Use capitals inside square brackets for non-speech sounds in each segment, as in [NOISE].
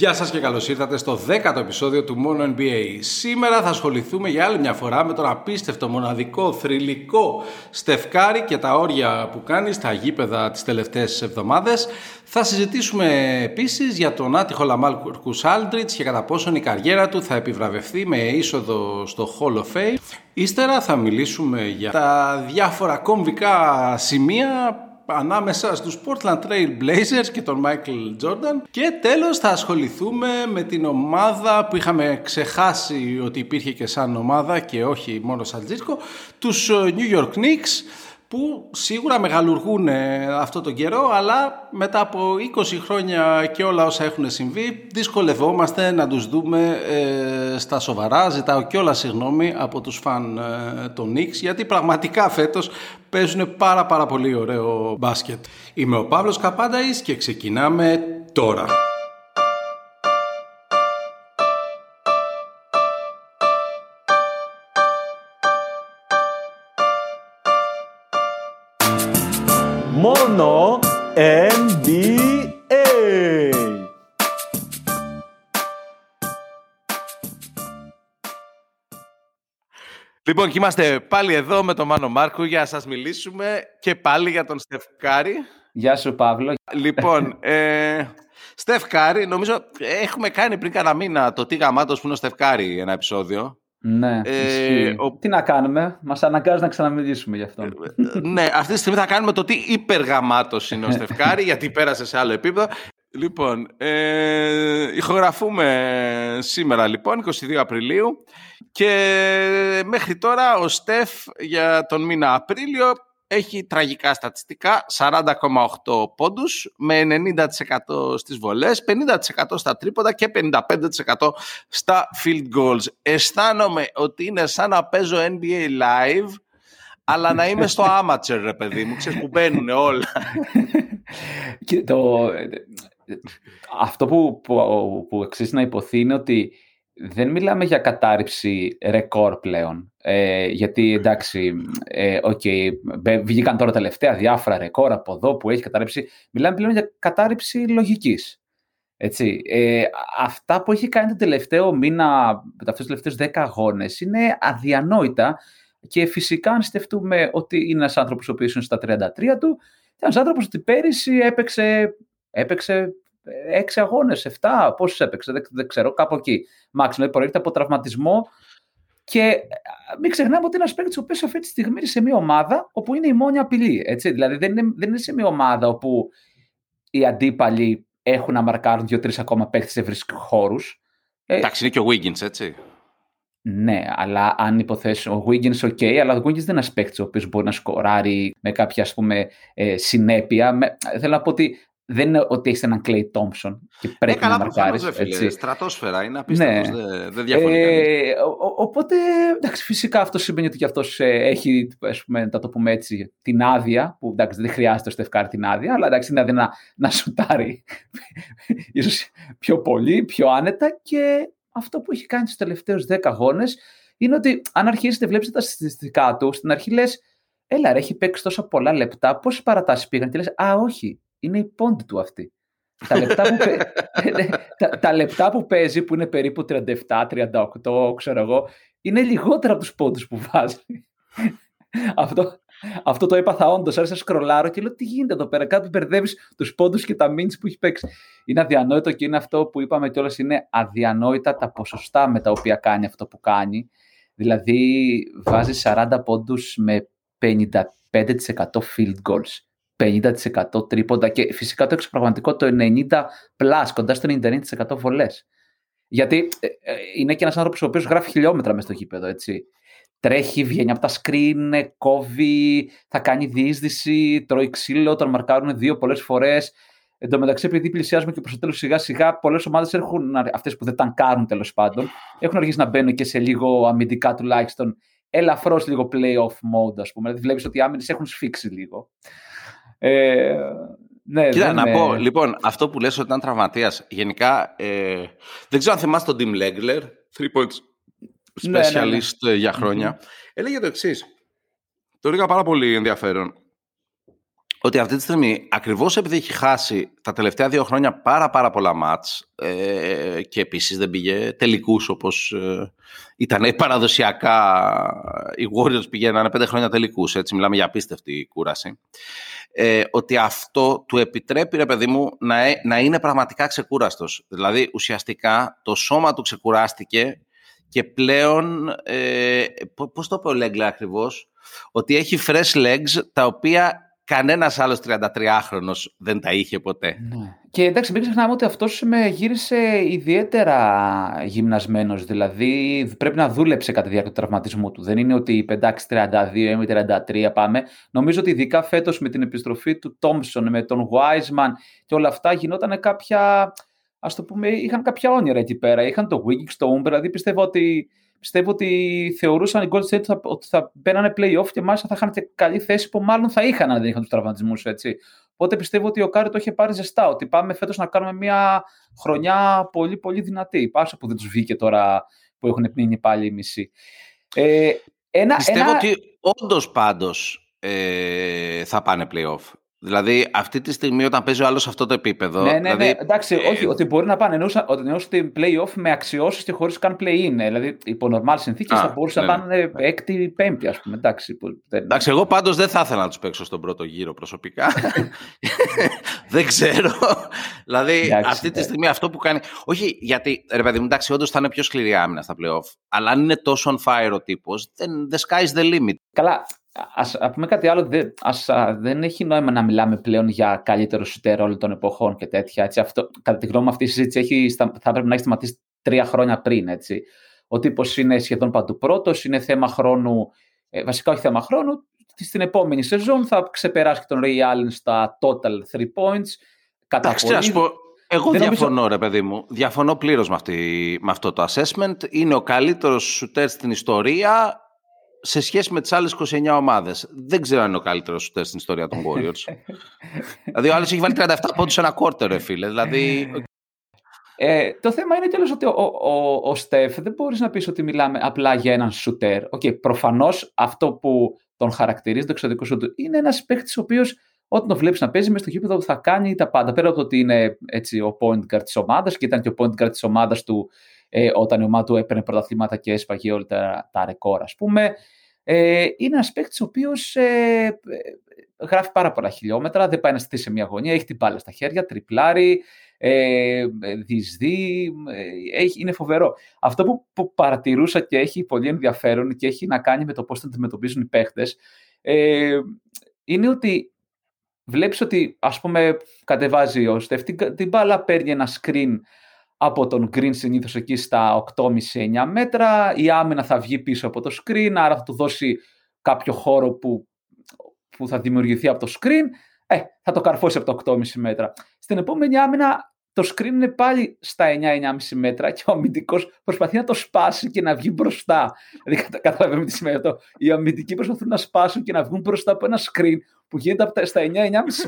Γεια σας και καλώς ήρθατε στο 10ο επεισόδιο του Μόνο NBA. Σήμερα θα ασχοληθούμε για άλλη μια φορά με τον απίστευτο, μοναδικό, θρυλικό Στεφ Κάρι και τα όργια που κάνει στα γήπεδα τις τελευταίες εβδομάδες. Θα συζητήσουμε επίσης για τον άτυχο Λαμάρκους Άλντριτς και κατά πόσον η καριέρα του θα επιβραβευθεί με είσοδο στο Hall of Fame. Ύστερα θα μιλήσουμε για τα διάφορα κομβικά σημεία ανάμεσα στους Portland Trail Blazers και τον Michael Jordan. Και τέλος θα ασχοληθούμε με την ομάδα που είχαμε ξεχάσει ότι υπήρχε και σαν ομάδα και όχι μόνο σαν τζίσκο τους New York Knicks που σίγουρα μεγαλουργούν ε, αυτό τον καιρό αλλά μετά από 20 χρόνια και όλα όσα έχουν συμβεί δυσκολευόμαστε να τους δούμε ε, στα σοβαρά. Ζητάω κιόλας συγγνώμη από τους φαν ε, των Knicks γιατί πραγματικά φέτος παίζουν πάρα πάρα πολύ ωραίο μπάσκετ. Είμαι ο Παύλος Καπάνταης και ξεκινάμε τώρα Μόνο NBA. Λοιπόν, και είμαστε πάλι εδώ με τον Μάνο Μάρκο για να σας μιλήσουμε και πάλι για τον Στεφκάρη. Γεια σου Παύλο. Λοιπόν, ε, Στεφκάρη, νομίζω έχουμε κάνει πριν κανένα μήνα το τι γαμάτος που είναι ο Στεφκάρη ένα επεισόδιο. Ναι, ε, ο... Τι να κάνουμε, μας αναγκάζει να ξαναμιλήσουμε γι' αυτό. Ε, ναι, αυτή τη στιγμή θα κάνουμε το τι υπεργαμάτος είναι ο Στεφκάρη, γιατί πέρασε σε άλλο επίπεδο. Λοιπόν, ε, ηχογραφούμε σήμερα λοιπόν, 22 Απριλίου και μέχρι τώρα ο Στεφ για τον μήνα Απρίλιο έχει τραγικά στατιστικά, 40,8 πόντους με 90% στις βολές, 50% στα τρίποντα και 55% στα field goals. Αισθάνομαι ότι είναι σαν να παίζω NBA live, αλλά να είμαι στο [LAUGHS] amateur, ρε παιδί μου, ξέρεις που μπαίνουν όλα. Και το, αυτό που, που, που να υποθεί είναι ότι δεν μιλάμε για κατάρριψη ρεκόρ πλέον. Ε, γιατί εντάξει, ε, okay, βγήκαν τώρα τελευταία διάφορα ρεκόρ από εδώ που έχει κατάρριψη. Μιλάμε πλέον για κατάρριψη λογικής. Έτσι, ε, αυτά που έχει κάνει το τελευταίο μήνα, αυτούς τους τελευταίους δέκα αγώνες, είναι αδιανόητα και φυσικά αν σκεφτούμε ότι είναι ένας άνθρωπος ο οποίος είναι στα 33 του, είναι ένας άνθρωπος ότι πέρυσι έπαιξε, έπαιξε έξι αγώνες, εφτά, πόσους έπαιξε, δεν, δεν, ξέρω, κάπου εκεί. Μάξιμο, δηλαδή προέρχεται από τραυματισμό. Και μην ξεχνάμε ότι είναι ένας παίκτης ο οποίος αυτή τη στιγμή είναι σε μια ομάδα όπου είναι η μόνη απειλή. Έτσι. Δηλαδή δεν είναι, δεν είναι σε μια ομάδα όπου οι αντίπαλοι έχουν να μαρκάρουν δύο-τρεις ακόμα παίκτες σε βρίσκου χώρους. Ε, Εντάξει, είναι και ο Wiggins, έτσι. Ναι, αλλά αν υποθέσω, ο Wiggins ok, αλλά ο Wiggins δεν είναι ένας παίκτης ο οποίος μπορεί να σκοράρει με κάποια ας πούμε, ε, συνέπεια. Με, θέλω να πω ότι δεν είναι ότι έχεις έναν Clay Thompson και ε, πρέπει ε, να μαρκάρεις. Στρατόσφαιρα, είναι απίστευτος. Ναι. Δεν, δεν διαφωνεί. Ε, οπότε, εντάξει, φυσικά αυτό σημαίνει ότι και αυτός ε, έχει, ας πούμε, να το πούμε έτσι, την άδεια, που εντάξει, δεν χρειάζεται ο Στεφκάρη την άδεια, αλλά εντάξει, είναι να, να σουτάρει [LAUGHS] ίσως πιο πολύ, πιο άνετα και αυτό που έχει κάνει στους τελευταίους 10 αγώνες είναι ότι αν αρχίσετε, βλέπετε τα στατιστικά του, στην αρχή λες, έλα ρε, έχει παίξει τόσα πολλά λεπτά, πόσες παρατάσεις πήγαν και λες, Α, όχι, είναι η πόντη του αυτή. τα, λεπτά που, [LAUGHS] ναι, τα, τα, λεπτά που παίζει, που είναι περίπου 37-38, ξέρω εγώ, είναι λιγότερα από τους πόντους που βάζει. αυτό, αυτό το έπαθα όντως. Άρχισα να σκρολάρω και λέω τι γίνεται εδώ πέρα. Κάτι μπερδεύεις τους πόντους και τα μίντς που έχει παίξει. Είναι αδιανόητο και είναι αυτό που είπαμε κιόλας. Είναι αδιανόητα τα ποσοστά με τα οποία κάνει αυτό που κάνει. Δηλαδή βάζει 40 πόντους με 55% field goals. 50% τρίποντα και φυσικά το εξωπραγματικό το 90 plus, κοντά στο 99% βολές. Γιατί ε, ε, είναι και ένας άνθρωπος ο οποίος γράφει χιλιόμετρα μέσα στο γήπεδο, έτσι. Τρέχει, βγαίνει από τα screen, κόβει, θα κάνει διείσδυση, τρώει ξύλο, τον μαρκάρουν δύο πολλές φορές. Εν τω μεταξύ, επειδή πλησιάζουμε και προς το τέλος σιγά σιγά, πολλές ομάδες έχουν, αυτές που δεν τανκάρουν τέλος πάντων, έχουν αρχίσει να μπαίνουν και σε λίγο αμυντικά τουλάχιστον, ελαφρώς λίγο play-off mode, ας πούμε. Δηλαδή, βλέπεις ότι οι άμυνες έχουν σφίξει λίγο. Ε, ναι, Κοίτα, να πω, λοιπόν, αυτό που λες ότι ήταν τραυματίας, γενικά, ε, δεν ξέρω αν θυμάσαι τον Tim Legler, three points specialist ναι, ναι, ναι. για χρόνια, έλεγε το εξής. Το έλεγα πάρα πολύ ενδιαφέρον. Ότι αυτή τη στιγμή, ακριβώς επειδή έχει χάσει τα τελευταία δύο χρόνια πάρα πάρα πολλά μάτς ε, και επίσης δεν πήγε τελικούς όπως ε, ήταν παραδοσιακά οι Warriors πηγαίνανε πέντε χρόνια τελικούς, έτσι μιλάμε για απίστευτη κούραση, ε, ότι αυτό του επιτρέπει, ρε παιδί μου, να, ε, να είναι πραγματικά ξεκούραστος. Δηλαδή, ουσιαστικά το σώμα του ξεκουράστηκε και πλέον, ε, πώς το είπε ο Λέγκλα ακριβώς, ότι έχει fresh legs τα οποία κανένας άλλος 33χρονο δεν τα είχε ποτέ. Ναι. Και εντάξει, μην ξεχνάμε ότι αυτός με γύρισε ιδιαίτερα γυμνασμένος. Δηλαδή πρέπει να δούλεψε κατά τη διάρκεια του τραυματισμού του. Δεν είναι ότι εντάξει 32 ή 33 πάμε. Νομίζω ότι ειδικά φέτος με την επιστροφή του Τόμψον, με τον Wiseman και όλα αυτά γινόταν κάποια. Ας το πούμε, είχαν κάποια όνειρα εκεί πέρα. Είχαν το Wiggins, τον Oubre, δηλαδή πιστεύω ότι πιστεύω ότι θεωρούσαν οι Golden State ότι θα μπαίνανε playoff και μάλιστα θα είχαν και καλή θέση που μάλλον θα είχαν αν δεν είχαν τους τραυματισμούς. Οπότε πιστεύω ότι ο Κάρι το είχε πάρει ζεστά. Ότι πάμε φέτος να κάνουμε μια χρονιά πολύ πολύ δυνατή. Πάσα που δεν τους βγήκε τώρα που έχουν μείνει πάλι οι μισοί. Ε, ένα, πιστεύω ένα... ότι όντως πάντως ε, θα πάνε playoff. Δηλαδή, αυτή τη στιγμή όταν παίζει ο άλλος σε αυτό το επίπεδο. Ναι, ναι, δηλαδή, ναι. Εντάξει, ε... όχι, ότι μπορεί να πάνε. Εννοούσα ότι εννοούσα ότι play-off με αξιώσεις και χωρίς καν play-in. Δηλαδή, υπό normal συνθήκες θα μπορούσαν ναι, να πάνε ναι. έκτη-πέμπτη, ας πούμε. Εντάξει, που, δεν... εντάξει, εγώ πάντως δεν θα ήθελα να τους παίξω στον πρώτο γύρο προσωπικά. [LAUGHS] [LAUGHS] δεν ξέρω. δηλαδή, εντάξει, αυτή τη ναι. στιγμή αυτό που κάνει. Όχι, γιατί ρε παιδί μου, εντάξει, όντως θα είναι πιο σκληρή άμυνα στα play-off. Αλλά αν είναι τόσο on fire ο τύπος, δεν the sky's the limit. Καλά, Ας πούμε κάτι άλλο, δεν, ας, δεν έχει νόημα να μιλάμε πλέον για καλύτερο σουτέρ όλων των εποχών και τέτοια. Έτσι. Αυτό, κατά τη γνώμη μου αυτή η συζήτηση έχει, θα πρέπει να έχει σταματήσει τρία χρόνια πριν. Έτσι. Ο τύπος είναι σχεδόν παντού πρώτος, είναι θέμα χρόνου, ε, βασικά όχι θέμα χρόνου, στην επόμενη σεζόν θα ξεπεράσει και τον Ray Allen στα total 3 points. Κατά Εντάξει, πω, εγώ δεν διαφωνώ, νομίζω... ρε παιδί μου. Διαφωνώ πλήρως με, με αυτό το assessment. Είναι ο καλύτερος σουτέρ στην ιστορία σε σχέση με τις άλλες 29 ομάδες. Δεν ξέρω αν είναι ο καλύτερος σου στην ιστορία των Warriors. [LAUGHS] δηλαδή, ο άλλος έχει βάλει 37 πόντους σε ένα κόρτερ, ρε φίλε. Δηλαδή. Ε, το θέμα είναι τέλος ότι ο, ο, ο, Στεφ δεν μπορείς να πεις ότι μιλάμε απλά για έναν σουτέρ. Okay, Προφανώς αυτό που τον χαρακτηρίζει το εξωτικό σου είναι ένας παίκτης ο οποίος όταν το βλέπεις να παίζει μες στο γήπεδο θα κάνει τα πάντα. Πέρα από το ότι είναι έτσι, ο point guard της ομάδας και ήταν και ο point guard της ομάδας του ε, όταν η ομάδα του έπαιρνε πρωταθλήματα και έσπαγε όλα τα, τα ρεκόρ, ας πούμε. Ε, είναι ένας παίκτης ο οποίος ε, ε, γράφει πάρα πολλά χιλιόμετρα, δεν πάει να στήσει σε μια γωνία, έχει την μπάλα στα χέρια, τριπλάρει, ε, διεισδύει, ε, είναι φοβερό. Αυτό που, που, παρατηρούσα και έχει πολύ ενδιαφέρον και έχει να κάνει με το πώς θα αντιμετωπίζουν οι παίχτες, ε, είναι ότι βλέπεις ότι ας πούμε κατεβάζει ο Στεφ την, την μπάλα, παίρνει ένα screen από τον Green συνήθως εκεί στα 8,5-9 μέτρα. Η άμυνα θα βγει πίσω από το screen, άρα θα του δώσει κάποιο χώρο που, που θα δημιουργηθεί από το screen. Ε, θα το καρφώσει από το 8,5 μέτρα. Στην επόμενη άμυνα το screen είναι πάλι στα 9-9,5 μέτρα και ο αμυντικός προσπαθεί να το σπάσει και να βγει μπροστά. Δηλαδή, καταλαβαίνουμε τι σημαίνει αυτό. Οι αμυντικοί προσπαθούν να σπάσουν και να βγουν μπροστά από ένα screen που γίνεται στα 9-9,5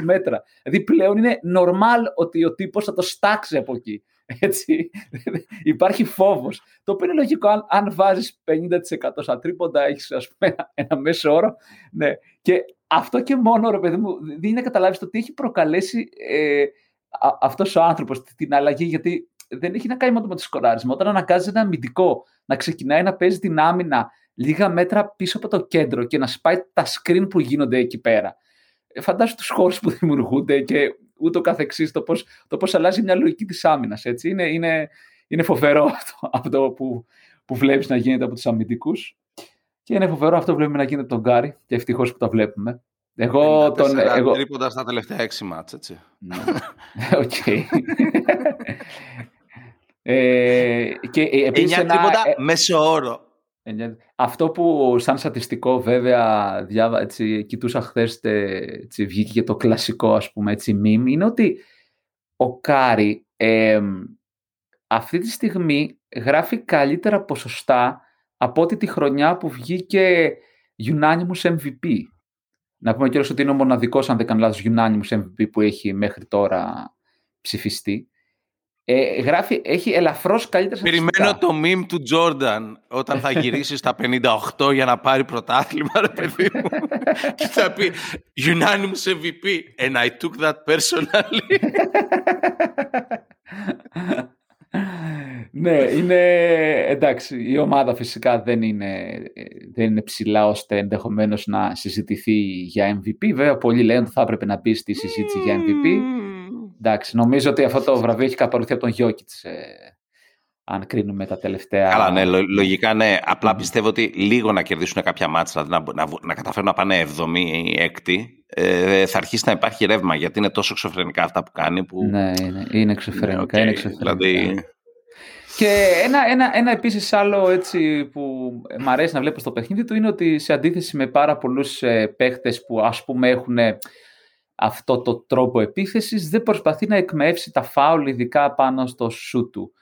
μέτρα. Δηλαδή, πλέον είναι normal ότι ο τύπος θα το στάξει από εκεί. Έτσι. Υπάρχει φόβος. Το οποίο είναι λογικό. Αν, αν βάζεις 50% στα τρίποντα, έχεις ένα, ένα μέσο όρο. Ναι. Και αυτό και μόνο, ρε παιδί μου, δίνει να καταλάβεις το τι έχει προκαλέσει ε, αυτός ο άνθρωπος, την αλλαγή, γιατί δεν έχει να κάνει μόνο με το σκοράρισμα. Όταν αναγκάζει ένα αμυντικό να ξεκινάει να παίζει την άμυνα λίγα μέτρα πίσω από το κέντρο και να σπάει τα screen που γίνονται εκεί πέρα. Ε, φαντάζομαι τους χώρους που δημιουργούνται και ούτω καθεξής, το πώς, το πώς αλλάζει μια λογική της άμυνας. Έτσι. Είναι, είναι, είναι φοβερό αυτό, αυτό που, που βλέπεις να γίνεται από τους αμυντικούς και είναι φοβερό αυτό που βλέπουμε να γίνεται από τον Κάρι και ευτυχώς που το βλέπουμε. Εγώ τον. Εγώ... Τρίποντα στα τελευταία έξι ματς, έτσι. Ναι. Οκ. [LAUGHS] ε, και επίσης ένα... τρίποντα ε, μέσο όρο. Αυτό που σαν στατιστικό βέβαια διάβα-, έτσι, κοιτούσα χθες έτσι, βγήκε και το κλασικό ας πούμε έτσι meme, είναι ότι ο Κάρι αυτή τη στιγμή γράφει καλύτερα ποσοστά από ότι τη χρονιά που βγήκε Unanimous MVP. Να πούμε κιόλας ότι είναι ο μοναδικός, αν δεν κάνω λάθος, Unanimous MVP που έχει μέχρι τώρα ψηφιστεί. Ε, γράφει, έχει ελαφρώς καλύτερες Περιμένω το meme του Τζόρνταν όταν θα γυρίσει στα 58 για να πάρει πρωτάθλημα, ρε παιδί μου. [LAUGHS] και θα πει Unanimous MVP. And I took that personally. [LAUGHS] ναι, είναι εντάξει. Η ομάδα φυσικά δεν είναι, δεν είναι ψηλά ώστε ενδεχομένως να συζητηθεί για MVP. Βέβαια, πολλοί λένε ότι θα έπρεπε να μπει στη συζήτηση για MVP. Εντάξει, νομίζω ότι αυτό το βραβείο έχει καπαρωθεί από τον Γιώκητς. Ε, αν κρίνουμε τα τελευταία. Καλά, ναι, λογικά ναι. Απλά πιστεύω ότι λίγο να κερδίσουν κάποια μάτσα, δηλαδή να, να, να καταφέρουν να πάνε 7η ή 6η, ε, θα αρχίσει να υπάρχει ρεύμα γιατί είναι τόσο εξωφρενικά αυτά που κάνει. Που... Ναι, είναι, είναι εξωφρενικά. Ναι, okay, είναι εξωφρενικά. Δηλαδή... Και ένα, ένα, ένα επίσης άλλο έτσι που μου αρέσει να βλέπω στο παιχνίδι του είναι ότι σε αντίθεση με πάρα πολλούς ε, παίχτες που ας πούμε έχουν αυτό το τρόπο επίθεσης δεν προσπαθεί να εκμεύσει τα φάουλ ειδικά πάνω στο σου του.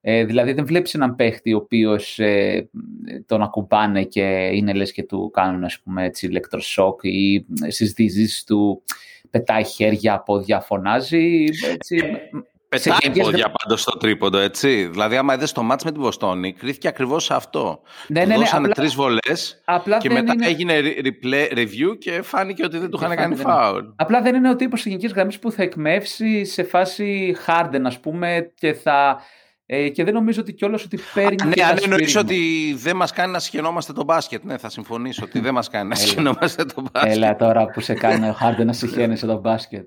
Ε, δηλαδή δεν βλέπεις έναν παίχτη ο οποίος ε, τον ακουμπάνε και είναι λες και του κάνουν ας πούμε έτσι ηλεκτροσόκ ή στις δίζεις του πετάει χέρια, πόδια, φωνάζει. Έτσι, Πετάει πόδια πάντως στο τρίποντο, έτσι. Δηλαδή, άμα είδες το μάτς με την Βοστόνη, κρίθηκε ακριβώς σε αυτό. Ναι, ναι, ναι, Δώσανε τρεις βολές και μετά είναι... έγινε replay, review και φάνηκε ότι δεν του είχαν κάνει φάουλ. Απλά δεν είναι ο τύπος γενικής γραμμής που θα εκμεύσει σε φάση Harden, ας πούμε, και θα. Ε, και δεν νομίζω ότι κιόλας ότι παίρνει. ναι, αν εννοείς ότι δεν μας κάνει να συχαινόμαστε το μπάσκετ. Ναι, θα συμφωνήσω ότι δεν μας κάνει να συχαινόμαστε το μπάσκετ. Έλα τώρα που σε κάνει ο Harden να συχαίνεσαι το μπάσκετ.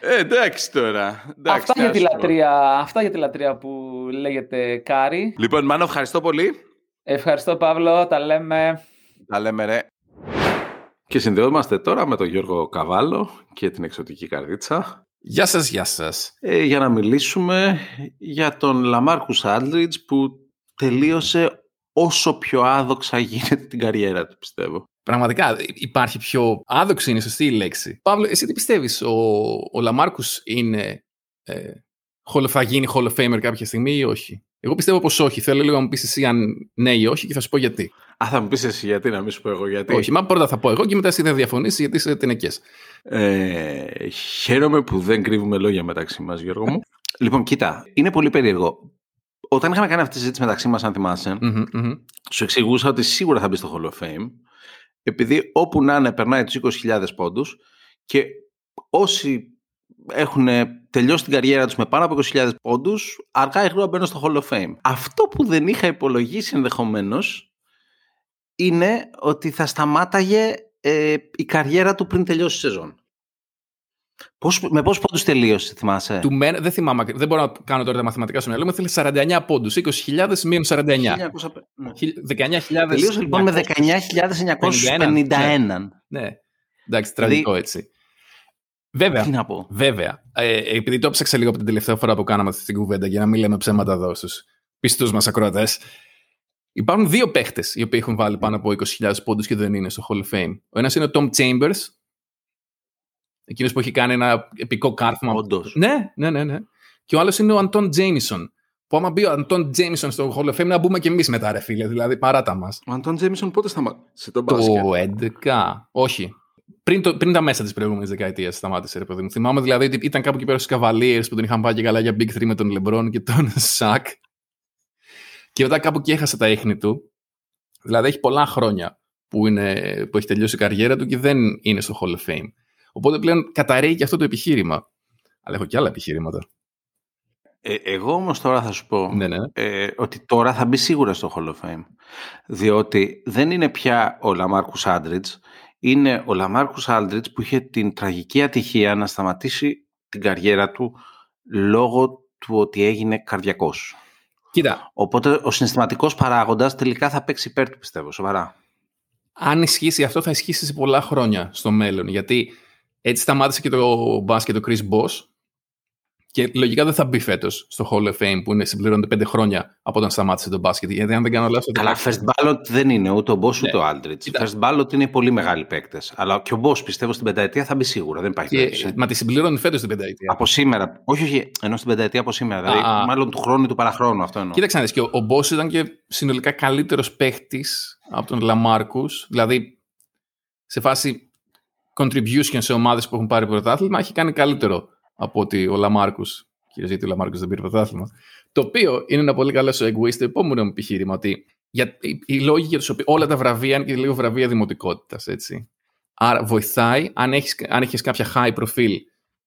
Ε, εντάξει τώρα. Εντάξει, αυτά, για τη λατρεία, αυτά για τη λατρεία που λέγεται Κάρι. Λοιπόν, Μάνο, ευχαριστώ πολύ. Ευχαριστώ, Παύλο. Τα λέμε. Τα λέμε, ρε. Και συνδεόμαστε τώρα με τον Γιώργο Καβάλο και την εξωτική Καρδίτσα. Γεια σας, γεια σας. Ε, για να μιλήσουμε για τον Λαμάρκους Άλντριτς που τελείωσε όσο πιο άδοξα γίνεται την καριέρα του, πιστεύω. Πραγματικά υπάρχει πιο άδοξη, είναι σωστή η λέξη. Παύλο, εσύ τι πιστεύεις, ο, ο Λαμάρκους είναι. Ε, θα γίνει Hall of Famer κάποια στιγμή ή όχι; Εγώ πιστεύω πως όχι. Θέλω λίγο να μου πεις εσύ αν ναι ή όχι και θα σου πω γιατί. Α, θα μου πεις εσύ γιατί, να μην σου πω εγώ γιατί. Όχι, μα πρώτα θα πω εγώ και μετά εσύ θα διαφωνήσει γιατί είσαι τενεκές. Ε, χαίρομαι που δεν κρύβουμε λόγια μεταξύ μας, Γιώργο μου. [LAUGHS] λοιπόν, κοίτα, είναι πολύ περίεργο. Όταν είχαμε κάνει αυτή τη συζήτηση μεταξύ μας, αν θυμασαι σου εξηγούσα ότι σίγουρα θα μπεις στο Hall of Fame επειδή όπου να είναι περνάει τους 20.000 πόντους και όσοι έχουν τελειώσει την καριέρα τους με πάνω από 20.000 πόντους, αργά ή γρήγορα μπαίνουν στο Hall of Fame. Αυτό που δεν είχα υπολογίσει ενδεχομένως είναι ότι θα σταμάταγε ε, η καριέρα του πριν τελειώσει η σεζόν. Πώς, με πόσους πόντους τελείωσε, θυμάσαι; Του μεν, δεν θυμάμαι, δεν μπορώ να κάνω τώρα τα μαθηματικά στο μυαλό μου. Θέλει 49 πόντους. 20.000 μείον 49. 19.000. Τελείωσε λοιπόν με 19.951. Ναι. Εντάξει, τραγικό έτσι. Βέβαια. Τι να πω. Βέβαια. Ε, επειδή το ψάξα λίγο από την τελευταία φορά που κάναμε αυτή την κουβέντα για να μην λέμε ψέματα εδώ στους πιστούς μας ακροατές. Υπάρχουν δύο παίχτες οι οποίοι έχουν βάλει πάνω από 20.000 πόντους και δεν είναι στο Hall of Fame. Ο ένας είναι ο Tom Chambers, Εκείνος που έχει κάνει ένα επικό κάρφωμα. Όντως. Ναι, ναι, ναι, ναι. Και ο άλλος είναι ο Αντών Τζέιμισον. Που άμα μπει ο Άντουαν Τζέιμισον στο Hall of Fame να μπούμε και εμείς μετά, ρε φίλε. Δηλαδή παράτα μας. Ο Άντουαν Τζέιμισον πότε σταμάτησε το μπάσκετ; Το 11. Όχι. Πριν, το, πριν τα μέσα της προηγούμενης δεκαετίας σταμάτησε, ρε παιδί μου. Θυμάμαι δηλαδή ότι ήταν κάπου εκεί πέρα στους Cavaliers που τον είχαν πάει και καλά για Big 3 με τον Λεμπρόν και τον [LAUGHS] Σακ. Και μετά κάπου και έχασε τα ίχνη του. Δηλαδή έχει πολλά χρόνια που, είναι, που έχει τελειώσει η καριέρα του και δεν είναι στο Hall of Fame. Οπότε πλέον καταρρέει και αυτό το επιχείρημα. Αλλά έχω και άλλα επιχειρήματα. Ε, εγώ όμως τώρα θα σου πω ναι, ναι. Ε, ότι τώρα θα μπει σίγουρα στο Hall of Fame. Διότι δεν είναι πια ο Λαμάρκους Άλντριτς, είναι ο Λαμάρκους Άλντριτς που είχε την τραγική ατυχία να σταματήσει την καριέρα του λόγω του ότι έγινε καρδιακός. Κοίτα. Οπότε ο συναισθηματικός παράγοντας τελικά θα παίξει υπέρ του πιστεύω, σοβαρά. Αν ισχύσει αυτό θα ισχύσει σε πολλά χρόνια στο μέλλον. Γιατί έτσι σταμάτησε και το μπάσκετ ο Chris Boss. Και λογικά δεν θα μπει φέτος στο Hall of Fame που είναι συμπληρώνεται πέντε χρόνια από όταν σταμάτησε το μπάσκετ. Γιατί αν δεν κάνω λάθος. Καλά, first ballot δεν είναι ούτε ο Boss ούτε ναι. ο Aldridge. First ballot είναι πολύ μεγάλοι παίκτες. Αλλά και ο Boss πιστεύω στην πενταετία θα μπει σίγουρα. Δεν υπάρχει και, Μα τη συμπληρώνει φέτος την πενταετία. Από σήμερα. Όχι, όχι. Ενώ στην πενταετία από σήμερα. Δηλαδή, μάλλον του χρόνου ή του παραχρόνου αυτό εννοώ. Κοίταξε να Και ο, ο Boss ήταν και συνολικά καλύτερος παίκτη από τον Λαμάρκους. Δηλαδή σε φάση contribution σε ομάδες που έχουν πάρει πρωτάθλημα έχει κάνει καλύτερο από ότι ο Λαμάρκους. κυρίως γιατί ο Λαμάρκους δεν πήρε πρωτάθλημα. Το οποίο είναι ένα πολύ καλό segue στο επόμενο μου επιχείρημα. Ότι για, οι, οι λόγοι για τους οποίους όλα τα βραβεία είναι και λίγο βραβεία δημοτικότητας. Άρα βοηθάει αν έχεις αν έχεις κάποια high profile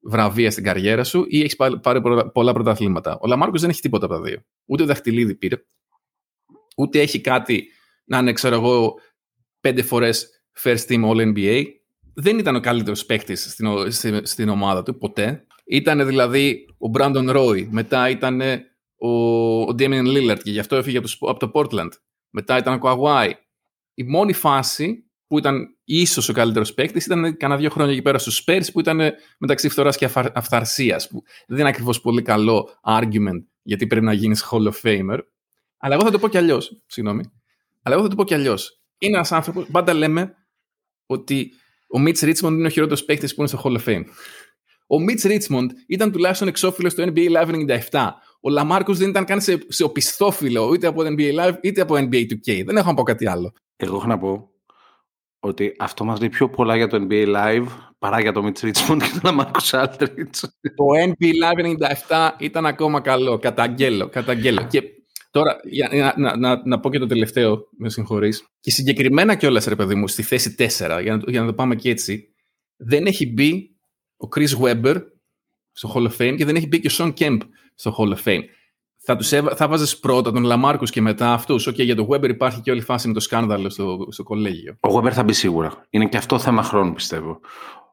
βραβεία στην καριέρα σου ή έχεις πάρει πολλά πρωταθλήματα. Ο Λαμάρκους δεν έχει τίποτα από τα δύο. Ούτε δαχτυλίδι πήρε, ούτε έχει κάτι να είναι, ξέρω εγώ, πέντε φορές first team all NBA. Δεν ήταν ο καλύτερος παίκτης στην, στην, ομάδα του ποτέ. Ήταν δηλαδή ο Brandon Roy, μετά ήταν ο, ο Damian Lillard και γι' αυτό έφυγε από το, από το Portland. Μετά ήταν ο Kawhi. Η μόνη φάση που ήταν ίσως ο καλύτερος παίκτης ήταν κανένα δύο χρόνια εκεί πέρα στους Spurs που ήταν μεταξύ φθοράς και αυθαρσίας. Που δεν είναι ακριβώς πολύ καλό argument γιατί πρέπει να γίνεις Hall of Famer. Αλλά εγώ θα το πω κι αλλιώς. Συγγνώμη. Αλλά εγώ θα το πω κι αλλιώς. Είναι ένας άνθρωπος, πάντα λέμε ότι ο Mitch Richmond είναι ο χειρότερος παίκτης που είναι στο Hall of Fame. Ο Mitch Richmond ήταν τουλάχιστον εξώφυλλος στο NBA Live 97. Ο Λαμάρκος δεν ήταν καν σε, σε οπισθόφυλλο είτε από NBA Live είτε από NBA 2K. Δεν έχω να πω κάτι άλλο. Εγώ έχω να πω ότι αυτό μας λέει πιο πολλά για το NBA Live παρά για το Mitch Richmond και τον Marcus Aldridge. Το NBA Live 97 ήταν ακόμα καλό. Καταγγέλλω, καταγγέλλω. Και τώρα, για, να, να, να, πω και το τελευταίο, με συγχωρείς. Και συγκεκριμένα κιόλας, ρε παιδί μου, στη θέση 4, για να, για να το πάμε και έτσι, δεν έχει μπει ο Chris Webber στο Hall of Fame και δεν έχει μπει και ο Shawn Kemp στο Hall of Fame θα, τους έβα... θα βάζεις πρώτα τον Λαμάρκου και μετά αυτούς. OK, okay, για τον Weber υπάρχει και όλη η φάση με το σκάνδαλο στο, στο κολέγιο. Ο Weber θα μπει σίγουρα. Είναι και αυτό θέμα χρόνου, πιστεύω.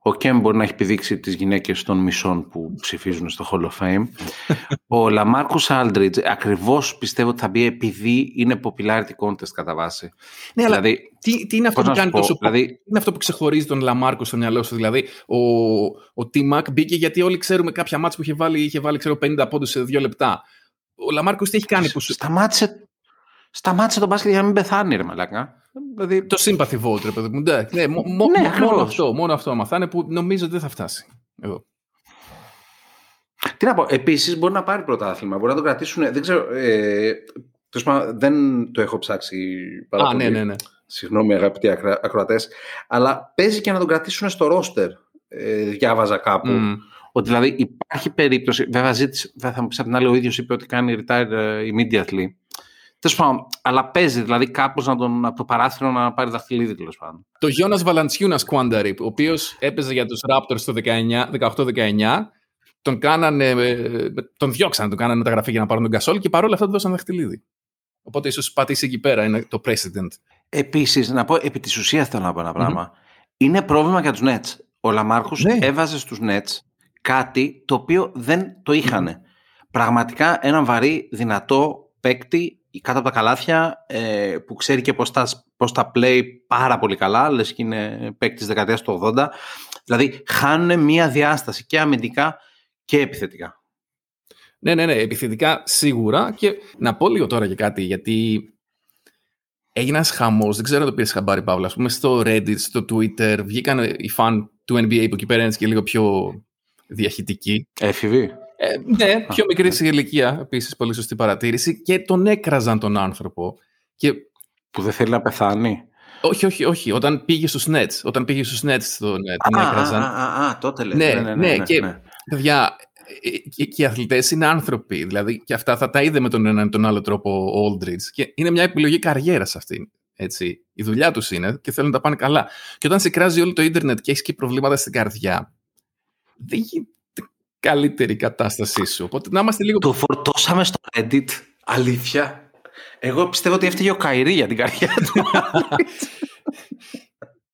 Ο Κεμπ μπορεί να έχει πηδήξει τις γυναίκες των μισών που ψηφίζουν στο Hall of Fame. ο Λαμάρκου Όλντριτζ ακριβώς πιστεύω ότι θα μπει επειδή είναι popularity contest κατά βάση. Ναι, δηλαδή, αλλά τι, τι είναι αυτό που κάνει πω, τόσο δηλαδή, τι είναι αυτό που ξεχωρίζει τον Λαμάρκο στο μυαλό σου. Δηλαδή, ο, ο T-Mac μπήκε γιατί όλοι ξέρουμε κάποια ματς που είχε βάλει, είχε βάλει ξέρω, 50 πόντους σε δύο λεπτά ο Λαμάρκος τι έχει κάνει. Που... Σταμάτησε, σταμάτησε το μπάσκετ για να μην πεθάνει, ρε μαλάκα. Δηλαδή... Το sympathy vote, ρε παιδί μου. Ναι, ναι, μο, ναι, μόνο αυτό, μόνο αυτό μαθάνε που νομίζω ότι δεν θα φτάσει. Εγώ. Τι να πω, επίσης μπορεί να πάρει πρωτάθλημα, μπορεί να το κρατήσουν. Δεν ξέρω. Ε, δεν το έχω ψάξει πάρα Α, Ναι, ναι, ναι. Συγγνώμη, αγαπητοί ακροατές. Αλλά παίζει και να τον κρατήσουν στο ρόστερ. Ε, διάβαζα κάπου. Mm. Ότι δηλαδή υπάρχει περίπτωση. Βέβαια, ζήτησε, θα μου πει απ' την άλλη, ο ίδιος είπε ότι κάνει retire ε, immediately. Τέλος πάντων, αλλά παίζει δηλαδή κάπως να τον, από το παράθυρο να πάρει δαχτυλίδι τέλος πάντων. Το Γιώνα Βαλαντσιούνα Κουάνταρη, ο οποίος έπαιζε για τους Raptors το 18-19, τον κάνανε, ε, τον διώξανε, τον κάνανε μεταγραφή για να πάρουν τον Κασόλ και παρόλα αυτά του δώσαν δαχτυλίδι. Οπότε ίσως πατήσει εκεί πέρα, είναι το president. Επίσης, να πω, επί της ουσίας θέλω να πω ένα πράγμα. Είναι πρόβλημα για τους Nets. Ο Λαμάρχος ναι. έβαζε στους Nets κάτι το οποίο δεν το είχαν. Πραγματικά έναν βαρύ, δυνατό παίκτη κάτω από τα καλάθια ε, που ξέρει και πώς τα, πώς τα play πάρα πολύ καλά, λες και είναι παίκτης δεκαετίας του 80. Δηλαδή χάνουν μία διάσταση και αμυντικά και επιθετικά. Ναι, ναι, ναι, επιθετικά σίγουρα και να πω λίγο τώρα και κάτι γιατί έγινε ένας χαμός. Δεν ξέρω αν το πήρες χαμπάρι, Παύλα. Α πούμε στο Reddit, στο Twitter, βγήκαν οι φαν του NBA που εκεί πέρα είναι και λίγο πιο διαχειτική. Έφηβη. Ε, ναι, πιο μικρή σε ηλικία, επίσης πολύ σωστή παρατήρηση. Και τον έκραζαν τον άνθρωπο. Και... Που δεν θέλει να πεθάνει; Όχι, όχι, όχι. Όταν πήγε στους Nets. Όταν πήγε στους Nets τον, τον έκραζαν. Α, α, α, τότε λέει. Ναι, ναι, ναι, ναι, ναι, και ναι. παιδιά, και, και οι αθλητές είναι άνθρωποι. Δηλαδή, και αυτά θα τα είδε με τον έναν τον άλλο τρόπο ο Aldridge. Και είναι μια επιλογή καριέρας αυτή. Έτσι. Η δουλειά τους είναι και θέλουν να τα πάνε καλά. Και όταν σε κράζει όλο το ίντερνετ και έχεις και προβλήματα στην καρδιά, δεν γίνεται καλύτερη η κατάστασή σου. Οπότε να είμαστε λίγο... Το φορτώσαμε στο Reddit. Αλήθεια. Εγώ πιστεύω ότι έφταιγε ο Καϊρή για την καρδιά του.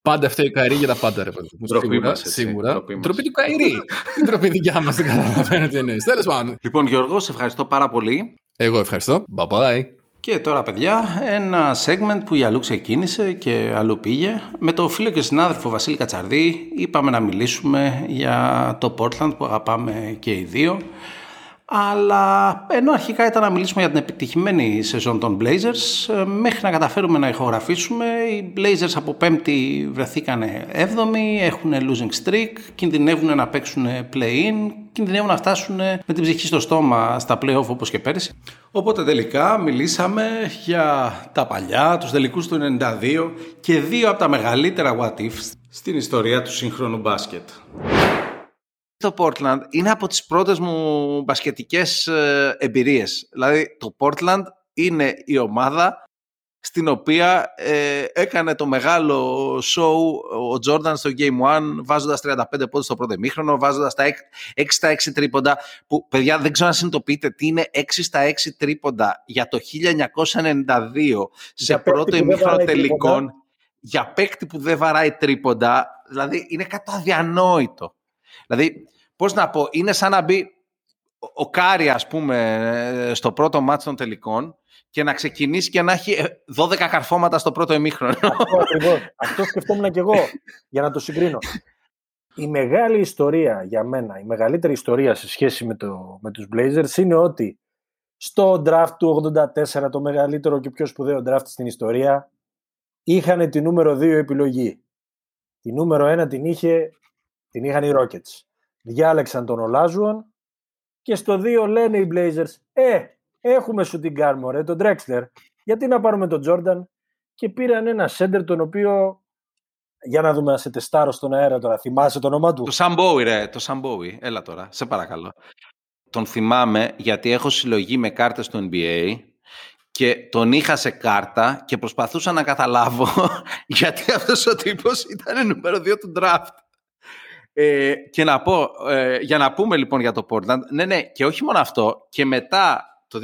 Πάντα φταίει ο Καϊρή για τα πάντα, ρε παιδί. Σίγουρα. σίγουρα. Ντροπή του Καϊρή. Ντροπή δικιά μας, δεν καταλαβαίνω τι εννοείς. Τέλος πάντων. Λοιπόν, Γιώργο, σε ευχαριστώ πάρα πολύ. Εγώ ευχαριστώ. Bye bye. Και τώρα παιδιά ένα segment που για αλλού ξεκίνησε και αλλού πήγε. Με το φίλο και συνάδελφο Βασίλη Κατσαρδί είπαμε να μιλήσουμε για το Portland που αγαπάμε και οι δύο. Αλλά ενώ αρχικά ήταν να μιλήσουμε για την επιτυχημένη σεζόν των Blazers, ε, μέχρι να καταφέρουμε να ηχογραφήσουμε, οι Blazers από πέμπτη βρεθήκανε έβδομοι, έχουν losing streak, κινδυνεύουν να παίξουν play-in, κινδυνεύουν να φτάσουν με την ψυχή στο στόμα στα play-off όπως και πέρυσι. Οπότε τελικά μιλήσαμε για τα παλιά, τους τελικούς του 92 και δύο από τα μεγαλύτερα what ifs στην ιστορία του σύγχρονου μπάσκετ. Το Portland είναι από τις πρώτες μου μπασκετικές ε, εμπειρίες. Δηλαδή το Portland είναι η ομάδα στην οποία ε, έκανε το μεγάλο show ο Τζόρνταν στο Game 1 βάζοντας 35 πόντους στο πρώτο μήχρονο, βάζοντας τα 6 στα 6 τρίποντα που παιδιά δεν ξέρω να συνειδητοποιείτε τι είναι 6 στα 6 τρίποντα για το 1992 σε πρώτο ημίχρονο τελικών για παίκτη που δεν βαράει τρίποντα δηλαδή είναι κάτι αδιανόητο δηλαδή πώς να πω είναι σαν να μπει ο Κάρι ας πούμε στο πρώτο ματς των τελικών και να ξεκινήσει και να έχει 12 ε, καρφώματα στο πρώτο ημίχρονο. Αυτό ακριβώς. Αυτό σκεφτόμουν και εγώ για να το συγκρίνω. Η μεγάλη ιστορία για μένα, η μεγαλύτερη ιστορία σε σχέση με, το, με τους Blazers είναι ότι στο draft του 84, το μεγαλύτερο και πιο σπουδαίο draft στην ιστορία, είχαν τη νούμερο 2 επιλογή. Τη νούμερο 1 την, είχε, την είχαν οι Rockets. Διάλεξαν τον Ολάζουον και στο 2 λένε οι Blazers, ε, Έχουμε σου την Κάρμορε, τον Drexler. Γιατί να πάρουμε τον Τζόρνταν και πήραν ένα σέντερ τον οποίο. Για να δούμε να σε τεστάρω στον αέρα τώρα. Θυμάσαι το όνομα του; Το Σαμπόι, ρε. Το Σαμπόι. Έλα τώρα. Σε παρακαλώ. Τον θυμάμαι γιατί έχω συλλογή με κάρτες του NBA και τον είχα σε κάρτα και προσπαθούσα να καταλάβω [LAUGHS] γιατί αυτός ο τύπος ήταν νούμερο 2 του draft. Ε, και να πω, ε, για να πούμε λοιπόν για το Portland, ναι, ναι, και όχι μόνο αυτό, και μετά το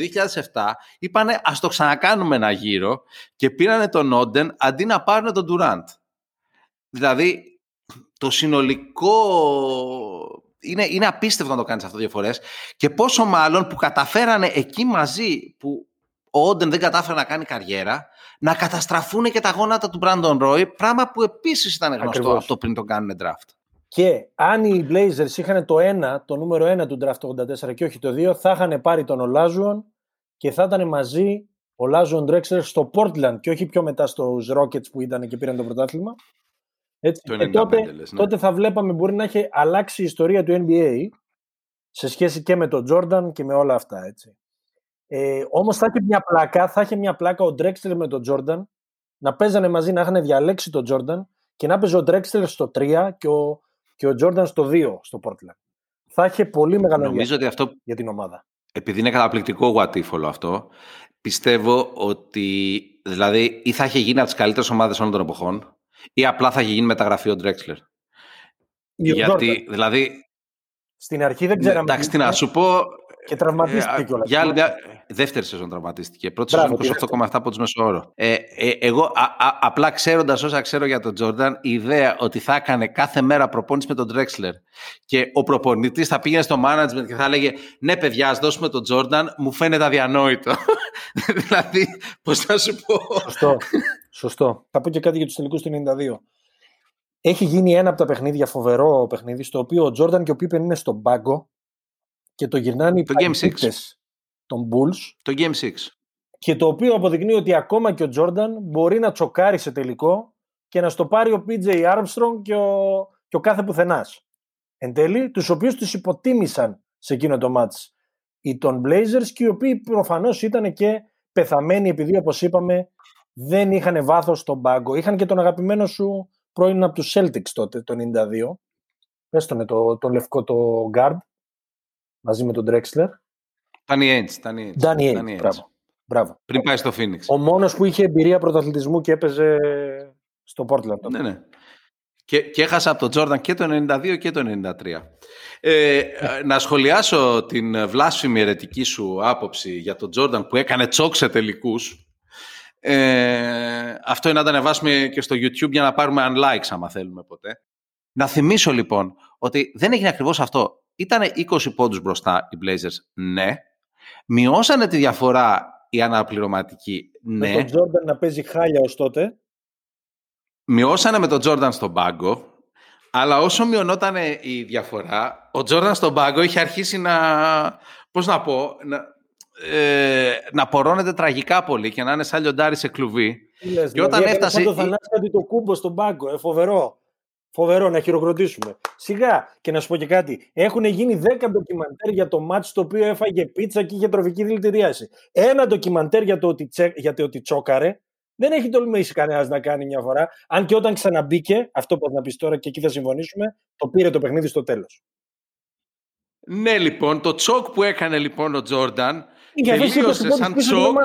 2007 είπανε ας το ξανακάνουμε ένα γύρο και πήρανε τον Όντεν αντί να πάρουν τον Ντουράντ. Δηλαδή το συνολικό είναι, είναι απίστευτο να το κάνεις αυτό δύο φορές και πόσο μάλλον που καταφέρανε εκεί μαζί που ο Όντεν δεν κατάφερε να κάνει καριέρα να καταστραφούν και τα γόνατα του Μπράντον Ρόι πράγμα που επίσης ήταν γνωστό αυτό πριν τον κάνουν draft. Και αν οι Blazers είχαν το 1, το νούμερο 1 του draft 84 και όχι το 2, θα είχαν πάρει τον Ολάζουον και θα ήταν μαζί ο Λάζον Drexler στο Portland και όχι πιο μετά στους Rockets που ήταν και πήραν το πρωτάθλημα. Έτσι. Το και τότε, ναι. τότε θα βλέπαμε μπορεί να έχει αλλάξει η ιστορία του NBA σε σχέση και με τον Jordan και με όλα αυτά. Έτσι. Ε, όμως θα είχε μια πλάκα, θα είχε μια πλάκα ο Drexler με τον Jordan να παίζανε μαζί, να είχαν διαλέξει τον Jordan και να παίζει ο Drexler στο 3 και ο και ο Τζόρνταν στο 2 στο Portland. Θα είχε πολύ μεγάλο Νομίζω ότι αυτό, για την ομάδα. Επειδή είναι καταπληκτικό what αυτό, πιστεύω ότι δηλαδή ή θα είχε γίνει από τις καλύτερες ομάδες όλων των εποχών, ή απλά θα είχε γίνει μεταγραφή ο Drexler. Γιατί, δηλαδή. Στην αρχή δεν ξέραμε. Εντάξει, τι να σου πω, και τραυματίστηκε ε, κιόλας. Για άλλη μια. Δεύτερη σεζόν τραυματίστηκε. Πρώτη σεζόν 28,7 από του μεσόωρο. Ε, ε, εγώ α, α, απλά ξέροντας όσα ξέρω για τον Τζόρνταν, η ιδέα ότι θα έκανε κάθε μέρα προπόνηση με τον Drexler και ο προπονητής θα πήγαινε στο management και θα έλεγε Ναι, παιδιά, ας δώσουμε τον Τζόρνταν, μου φαίνεται αδιανόητο. [LAUGHS] δηλαδή, πώς να σου πω. Σωστό. Σωστό. Θα πω και κάτι για τους τελικούς του 92. Έχει γίνει ένα από τα παιχνίδια, φοβερό παιχνίδι, στο οποίο ο Τζόρνταν και ο Πίπεν είναι στον πάγκο και το γυρνάνε οι το Game 6. Των Bulls. Το Game 6. Και το οποίο αποδεικνύει ότι ακόμα και ο Jordan μπορεί να τσοκάρει σε τελικό και να στο πάρει ο PJ Armstrong και ο, και ο κάθε πουθενάς. Εν τέλει, τους οποίους τους υποτίμησαν σε εκείνο το μάτς οι των Blazers και οι οποίοι προφανώς ήταν και πεθαμένοι επειδή όπως είπαμε δεν είχαν βάθος στον πάγκο. Είχαν και τον αγαπημένο σου πρώην από τους Celtics τότε, το 92. Πες τον, το, το λευκό το guard μαζί με τον Drexler. Τάνι Ainge. Τάνι Ainge, μπράβο. μπράβο. Πριν πάει στο Phoenix. Ο μόνος που είχε εμπειρία πρωταθλητισμού και έπαιζε στο Portland. Ναι, ναι. Και, και έχασα από τον Τζόρνταν και το 92 και το 93. Ε, να σχολιάσω την βλάσφημη αιρετική σου άποψη για τον Τζόρνταν που έκανε τσόκ σε τελικούς. Ε, αυτό είναι να τα ανεβάσουμε και στο YouTube για να πάρουμε unlikes άμα θέλουμε ποτέ. Να θυμίσω λοιπόν ότι δεν έγινε ακριβώς αυτό. Ήταν 20 πόντους μπροστά οι Blazers, ναι. Μειώσανε τη διαφορά οι αναπληρωματικοί, ναι. Με τον Jordan να παίζει χάλια ως τότε. Μειώσανε με τον Jordan στον πάγκο, αλλά όσο μειωνόταν η διαφορά, ο Jordan στον πάγκο είχε αρχίσει να, πώς να πω, να, ε, να πορώνεται τραγικά πολύ και να είναι σαν λιοντάρι σε κλουβί. Λες, και όταν δηλαδή, έφτασε... το θανάσι το κούμπο στον πάγκο, ε, φοβερό. Φοβερό να χειροκροτήσουμε. Σιγά και να σου πω και κάτι. Έχουν γίνει 10 ντοκιμαντέρ για το μάτι το οποίο έφαγε πίτσα και είχε τροφική δηλητηρίαση. Ένα ντοκιμαντέρ για το ότι, τσε, για το ότι τσόκαρε. Δεν έχει τολμήσει κανένας να κάνει μια φορά. Αν και όταν ξαναμπήκε, αυτό που θα πεις τώρα και εκεί θα συμφωνήσουμε, το πήρε το παιχνίδι στο τέλος. Ναι, λοιπόν, το τσοκ που έκανε λοιπόν ο Τζόρνταν Για αυτό τελείωσε σαν τσοκ. τσοκ.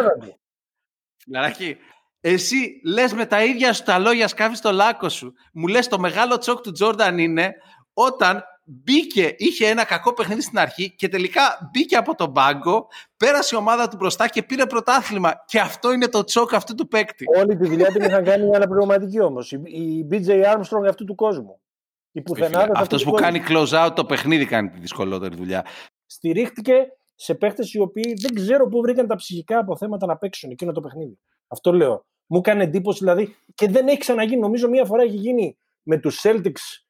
Φιλαράκι, εσύ λες με τα ίδια σου τα λόγια σκάφεις το λάκκο σου. Μου λες το μεγάλο τσοκ του Τζόρνταν είναι όταν μπήκε, είχε ένα κακό παιχνίδι στην αρχή και τελικά μπήκε από τον πάγκο, πέρασε η ομάδα του μπροστά και πήρε πρωτάθλημα. Και αυτό είναι το τσοκ αυτού του παίκτη. Όλη τη δουλειά την είχαν κάνει οι αναπληρωματικοί όμως. Η, η BJ Armstrong αυτού του κόσμου. Η πουθενά Αυτός που κάνει close out το παιχνίδι κάνει τη δυσκολότερη δουλειά. Στηρίχτηκε σε παίχτες οι οποίοι δεν ξέρω πού βρήκαν τα ψυχικά αποθέματα να παίξουν εκείνο το παιχνίδι. Αυτό λέω. Μου έκανε εντύπωση δηλαδή και δεν έχει ξαναγίνει. Νομίζω μία φορά έχει γίνει με τους Celtics,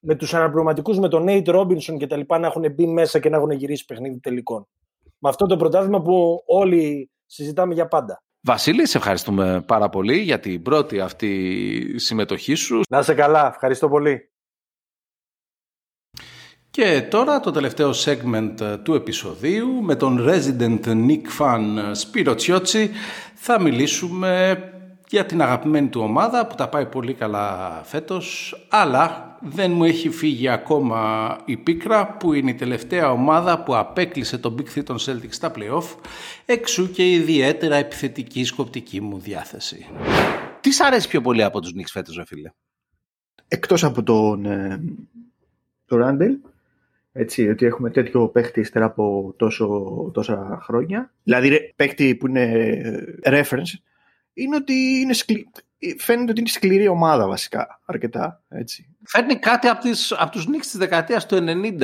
με τους αναπληρωματικούς, με τον Nate Robinson και τα λοιπά να έχουν μπει μέσα και να έχουν γυρίσει παιχνίδι τελικών. Με αυτό το πρωτάθλημα που όλοι συζητάμε για πάντα. Βασίλη, σε ευχαριστούμε πάρα πολύ για την πρώτη αυτή συμμετοχή σου. Να είσαι καλά. Ευχαριστώ πολύ. Και τώρα το τελευταίο segment ε, του επεισοδίου με τον resident Nick Fan Σπύρο Τσιότσι θα μιλήσουμε για την αγαπημένη του ομάδα που τα πάει πολύ καλά φέτος αλλά δεν μου έχει φύγει ακόμα η πίκρα που είναι η τελευταία ομάδα που απέκλεισε τον Big 3 των Celtics στα playoff εξού και η ιδιαίτερα επιθετική σκοπτική μου διάθεση. Τι σ' αρέσει πιο πολύ από τους Knicks φέτος ρε φίλε; Εκτός από τον, ε, τον Ράντελ έτσι, ότι έχουμε τέτοιο παίχτη ύστερα από τόσο, τόσα χρόνια. Δηλαδή, ρε, παίχτη που είναι ε, reference, είναι ότι είναι σκλη... φαίνεται ότι είναι σκληρή ομάδα βασικά, αρκετά. Έτσι. Φέρνει κάτι από, τις, από τους νίξ της δεκαετίας του 90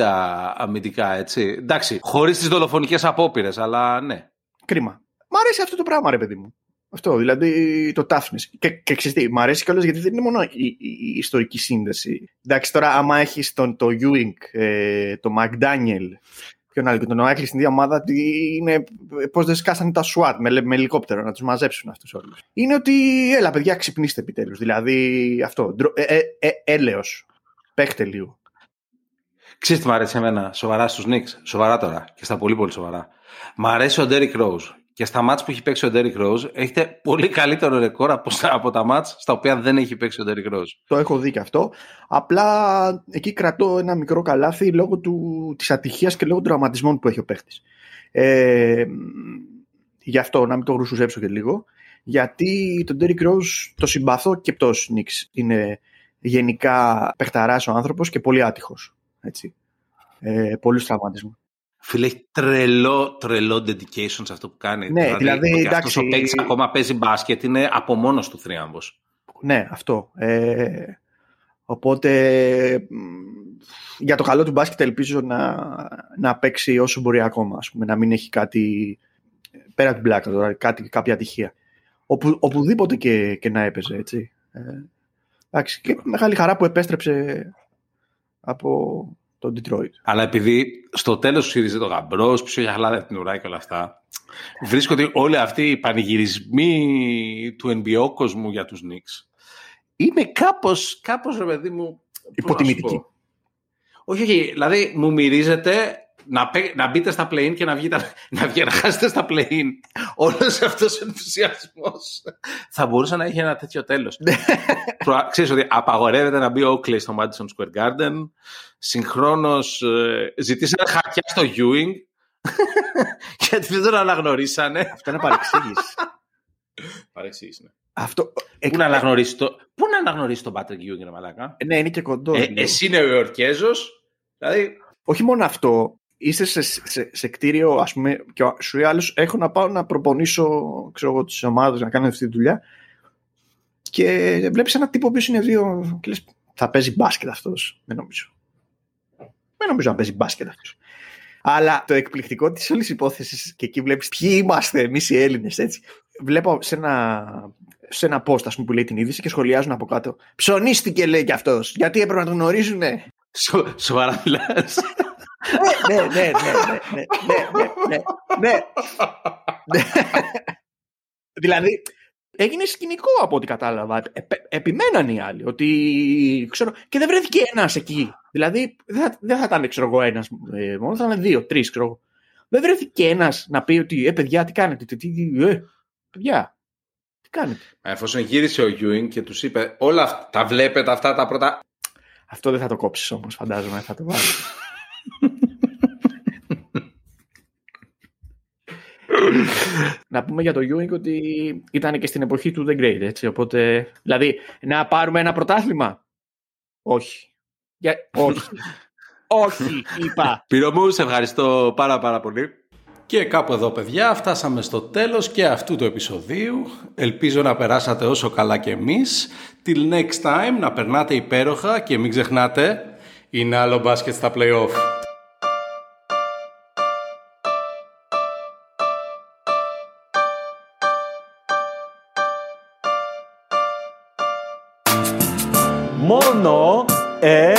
αμυντικά, έτσι. Εντάξει, χωρίς τις δολοφονικές απόπειρες, αλλά ναι. Κρίμα. Μ' αρέσει αυτό το πράγμα, ρε παιδί μου. Αυτό, δηλαδή το toughness. Και, και ξέρεις τι, μ' αρέσει κιόλας γιατί δεν είναι μόνο η, η, η ιστορική σύνδεση. Εντάξει, τώρα άμα έχεις τον, το Ewing, ε, το McDaniel, ποιον άλλο και τον Oakley στην ίδια ομάδα, είναι πώς δεν σκάσανε τα SWAT με, με ελικόπτερο να τους μαζέψουν αυτούς όλους. Είναι ότι, έλα παιδιά, ξυπνήστε επιτέλους. Δηλαδή, αυτό, ε, ε, ε, έλεος. Παίχτε λίγο. Ξέρεις τι μου αρέσει εμένα, σοβαρά στους Knicks, σοβαρά τώρα και στα πολύ πολύ σοβαρά. Μ' αρέσει ο Derrick Rose και στα μάτς που έχει παίξει ο Derrick Rose έχετε πολύ καλύτερο ρεκόρ από, από τα μάτς στα οποία δεν έχει παίξει ο Derrick Rose. Το έχω δει και αυτό. Απλά εκεί κρατώ ένα μικρό καλάθι λόγω του, της ατυχίας και λόγω των τραυματισμών που έχει ο παίχτης. Ε, γι' αυτό να μην το γρουσουζέψω και λίγο. Γιατί τον Derrick Rose το συμπαθώ και πτώση Νίξ. Είναι γενικά παιχταράς ο άνθρωπος και πολύ άτυχος. Έτσι. Ε, πολλούς τραυματισμούς. Φίλε, έχει τρελό, τρελό dedication σε αυτό που κάνει. Ναι, δηλαδή, ότι εντάξει. αυτός ο παίκτης ακόμα παίζει μπάσκετ, είναι από μόνος του θρίαμβος. Ναι, αυτό. Ε, οπότε μ, για το καλό του μπάσκετ ελπίζω να, να παίξει όσο μπορεί ακόμα. Ας πούμε, να μην έχει κάτι πέρα από την πλάκα τώρα, κάτι, κάποια ατυχία. Οπου, οπουδήποτε και, και να έπαιζε, έτσι. Ε, εντάξει, και μεγάλη χαρά που επέστρεψε από το Detroit. Αλλά επειδή στο τέλος σου ήρθε το γαμπρός, πίσω για χαλάδα την ουρά και όλα αυτά, βρίσκω ότι όλοι αυτοί οι πανηγυρισμοί του NBA κόσμου για τους Knicks είναι κάπως, κάπως, ρε παιδί μου. πώς να σου Υποτιμητική. πω. Όχι, όχι. Δηλαδή, μου μυρίζεται να, παί- να μπείτε στα play-in και να βγείτε, να, βγει, να χάσετε στα play-in. Όλος αυτός ο ενθουσιασμός θα μπορούσε να έχει ένα τέτοιο τέλος. Ξέρεις ότι απαγορεύεται να μπει ο Oakley στο Madison Square Garden. Συγχρόνως ζητήσανε χαρτιά στο Ewing. [LAUGHS] γιατί δεν τον αναγνωρίσανε. Αυτό είναι παρεξήγηση. Παρεξήγηση, ναι. Αυτό, ε, Πού να αναγνωρίσει το, πού να αναγνωρίσει τον Patrick Ewing, ρε μαλάκα; ναι, είναι και κοντός. Ε, λίγο. εσύ είναι ο Ιορκέζος, δηλαδή Όχι μόνο αυτό, είσαι σε, σε, σε κτίριο, ας πούμε, και ο- σου λέει άλλος, έχω να πάω να προπονήσω, ξέρω εγώ, τις ομάδες, να κάνω αυτή τη δουλειά και βλέπεις ένα τύπο που είναι δύο και λες, θα παίζει μπάσκετ αυτός. Δεν νομίζω. Δεν νομίζω να παίζει μπάσκετ αυτός. Αλλά το εκπληκτικό της όλης υπόθεσης και εκεί βλέπεις ποιοι είμαστε εμείς οι Έλληνες, έτσι. Βλέπω σε ένα, σε ένα post, ας πούμε, που λέει την είδηση και σχολιάζουν από κάτω. Ψωνίστηκε, λέει κι αυτός. Γιατί έπρεπε να τον γνωρίζουνε. σο, σοβαρά μιλάς ναι, ναι, ναι, ναι, ναι, ναι, ναι, ναι, ναι [LAUGHS] δηλαδή, έγινε σκηνικό από ό,τι κατάλαβα. Ε, επιμέναν οι άλλοι ότι, ξέρω, και δεν βρέθηκε ένας εκεί. Δηλαδή, δεν θα, δεν θα ήταν, ξέρω εγώ, ένας ε, μόνος, θα ήταν δύο, τρεις, ξέρω εγώ. Δεν βρέθηκε ένας να πει ότι, ε, παιδιά, τι κάνετε, τι, τι, ε, παιδιά, τι κάνετε. Εφόσον γύρισε ο Γιούιν και τους είπε, όλα αυτά τα βλέπετε αυτά τα πρώτα... Αυτό δεν θα το κόψεις όμως φαντάζομαι, θα το βάλεις. [LAUGHS] να πούμε για το Ewing ότι ήταν και στην εποχή του The Great, έτσι, οπότε... Δηλαδή, να πάρουμε ένα πρωτάθλημα; Όχι. Για... Όχι. Όχι, είπα. Πυρομού, σε ευχαριστώ πάρα πάρα πολύ. Και κάπου εδώ παιδιά φτάσαμε στο τέλος και αυτού του επεισοδίου. Ελπίζω να περάσατε όσο καλά και εμείς. Till next time να περνάτε υπέροχα και μην ξεχνάτε είναι άλλο μπάσκετ στα play-off. Μόνο NBA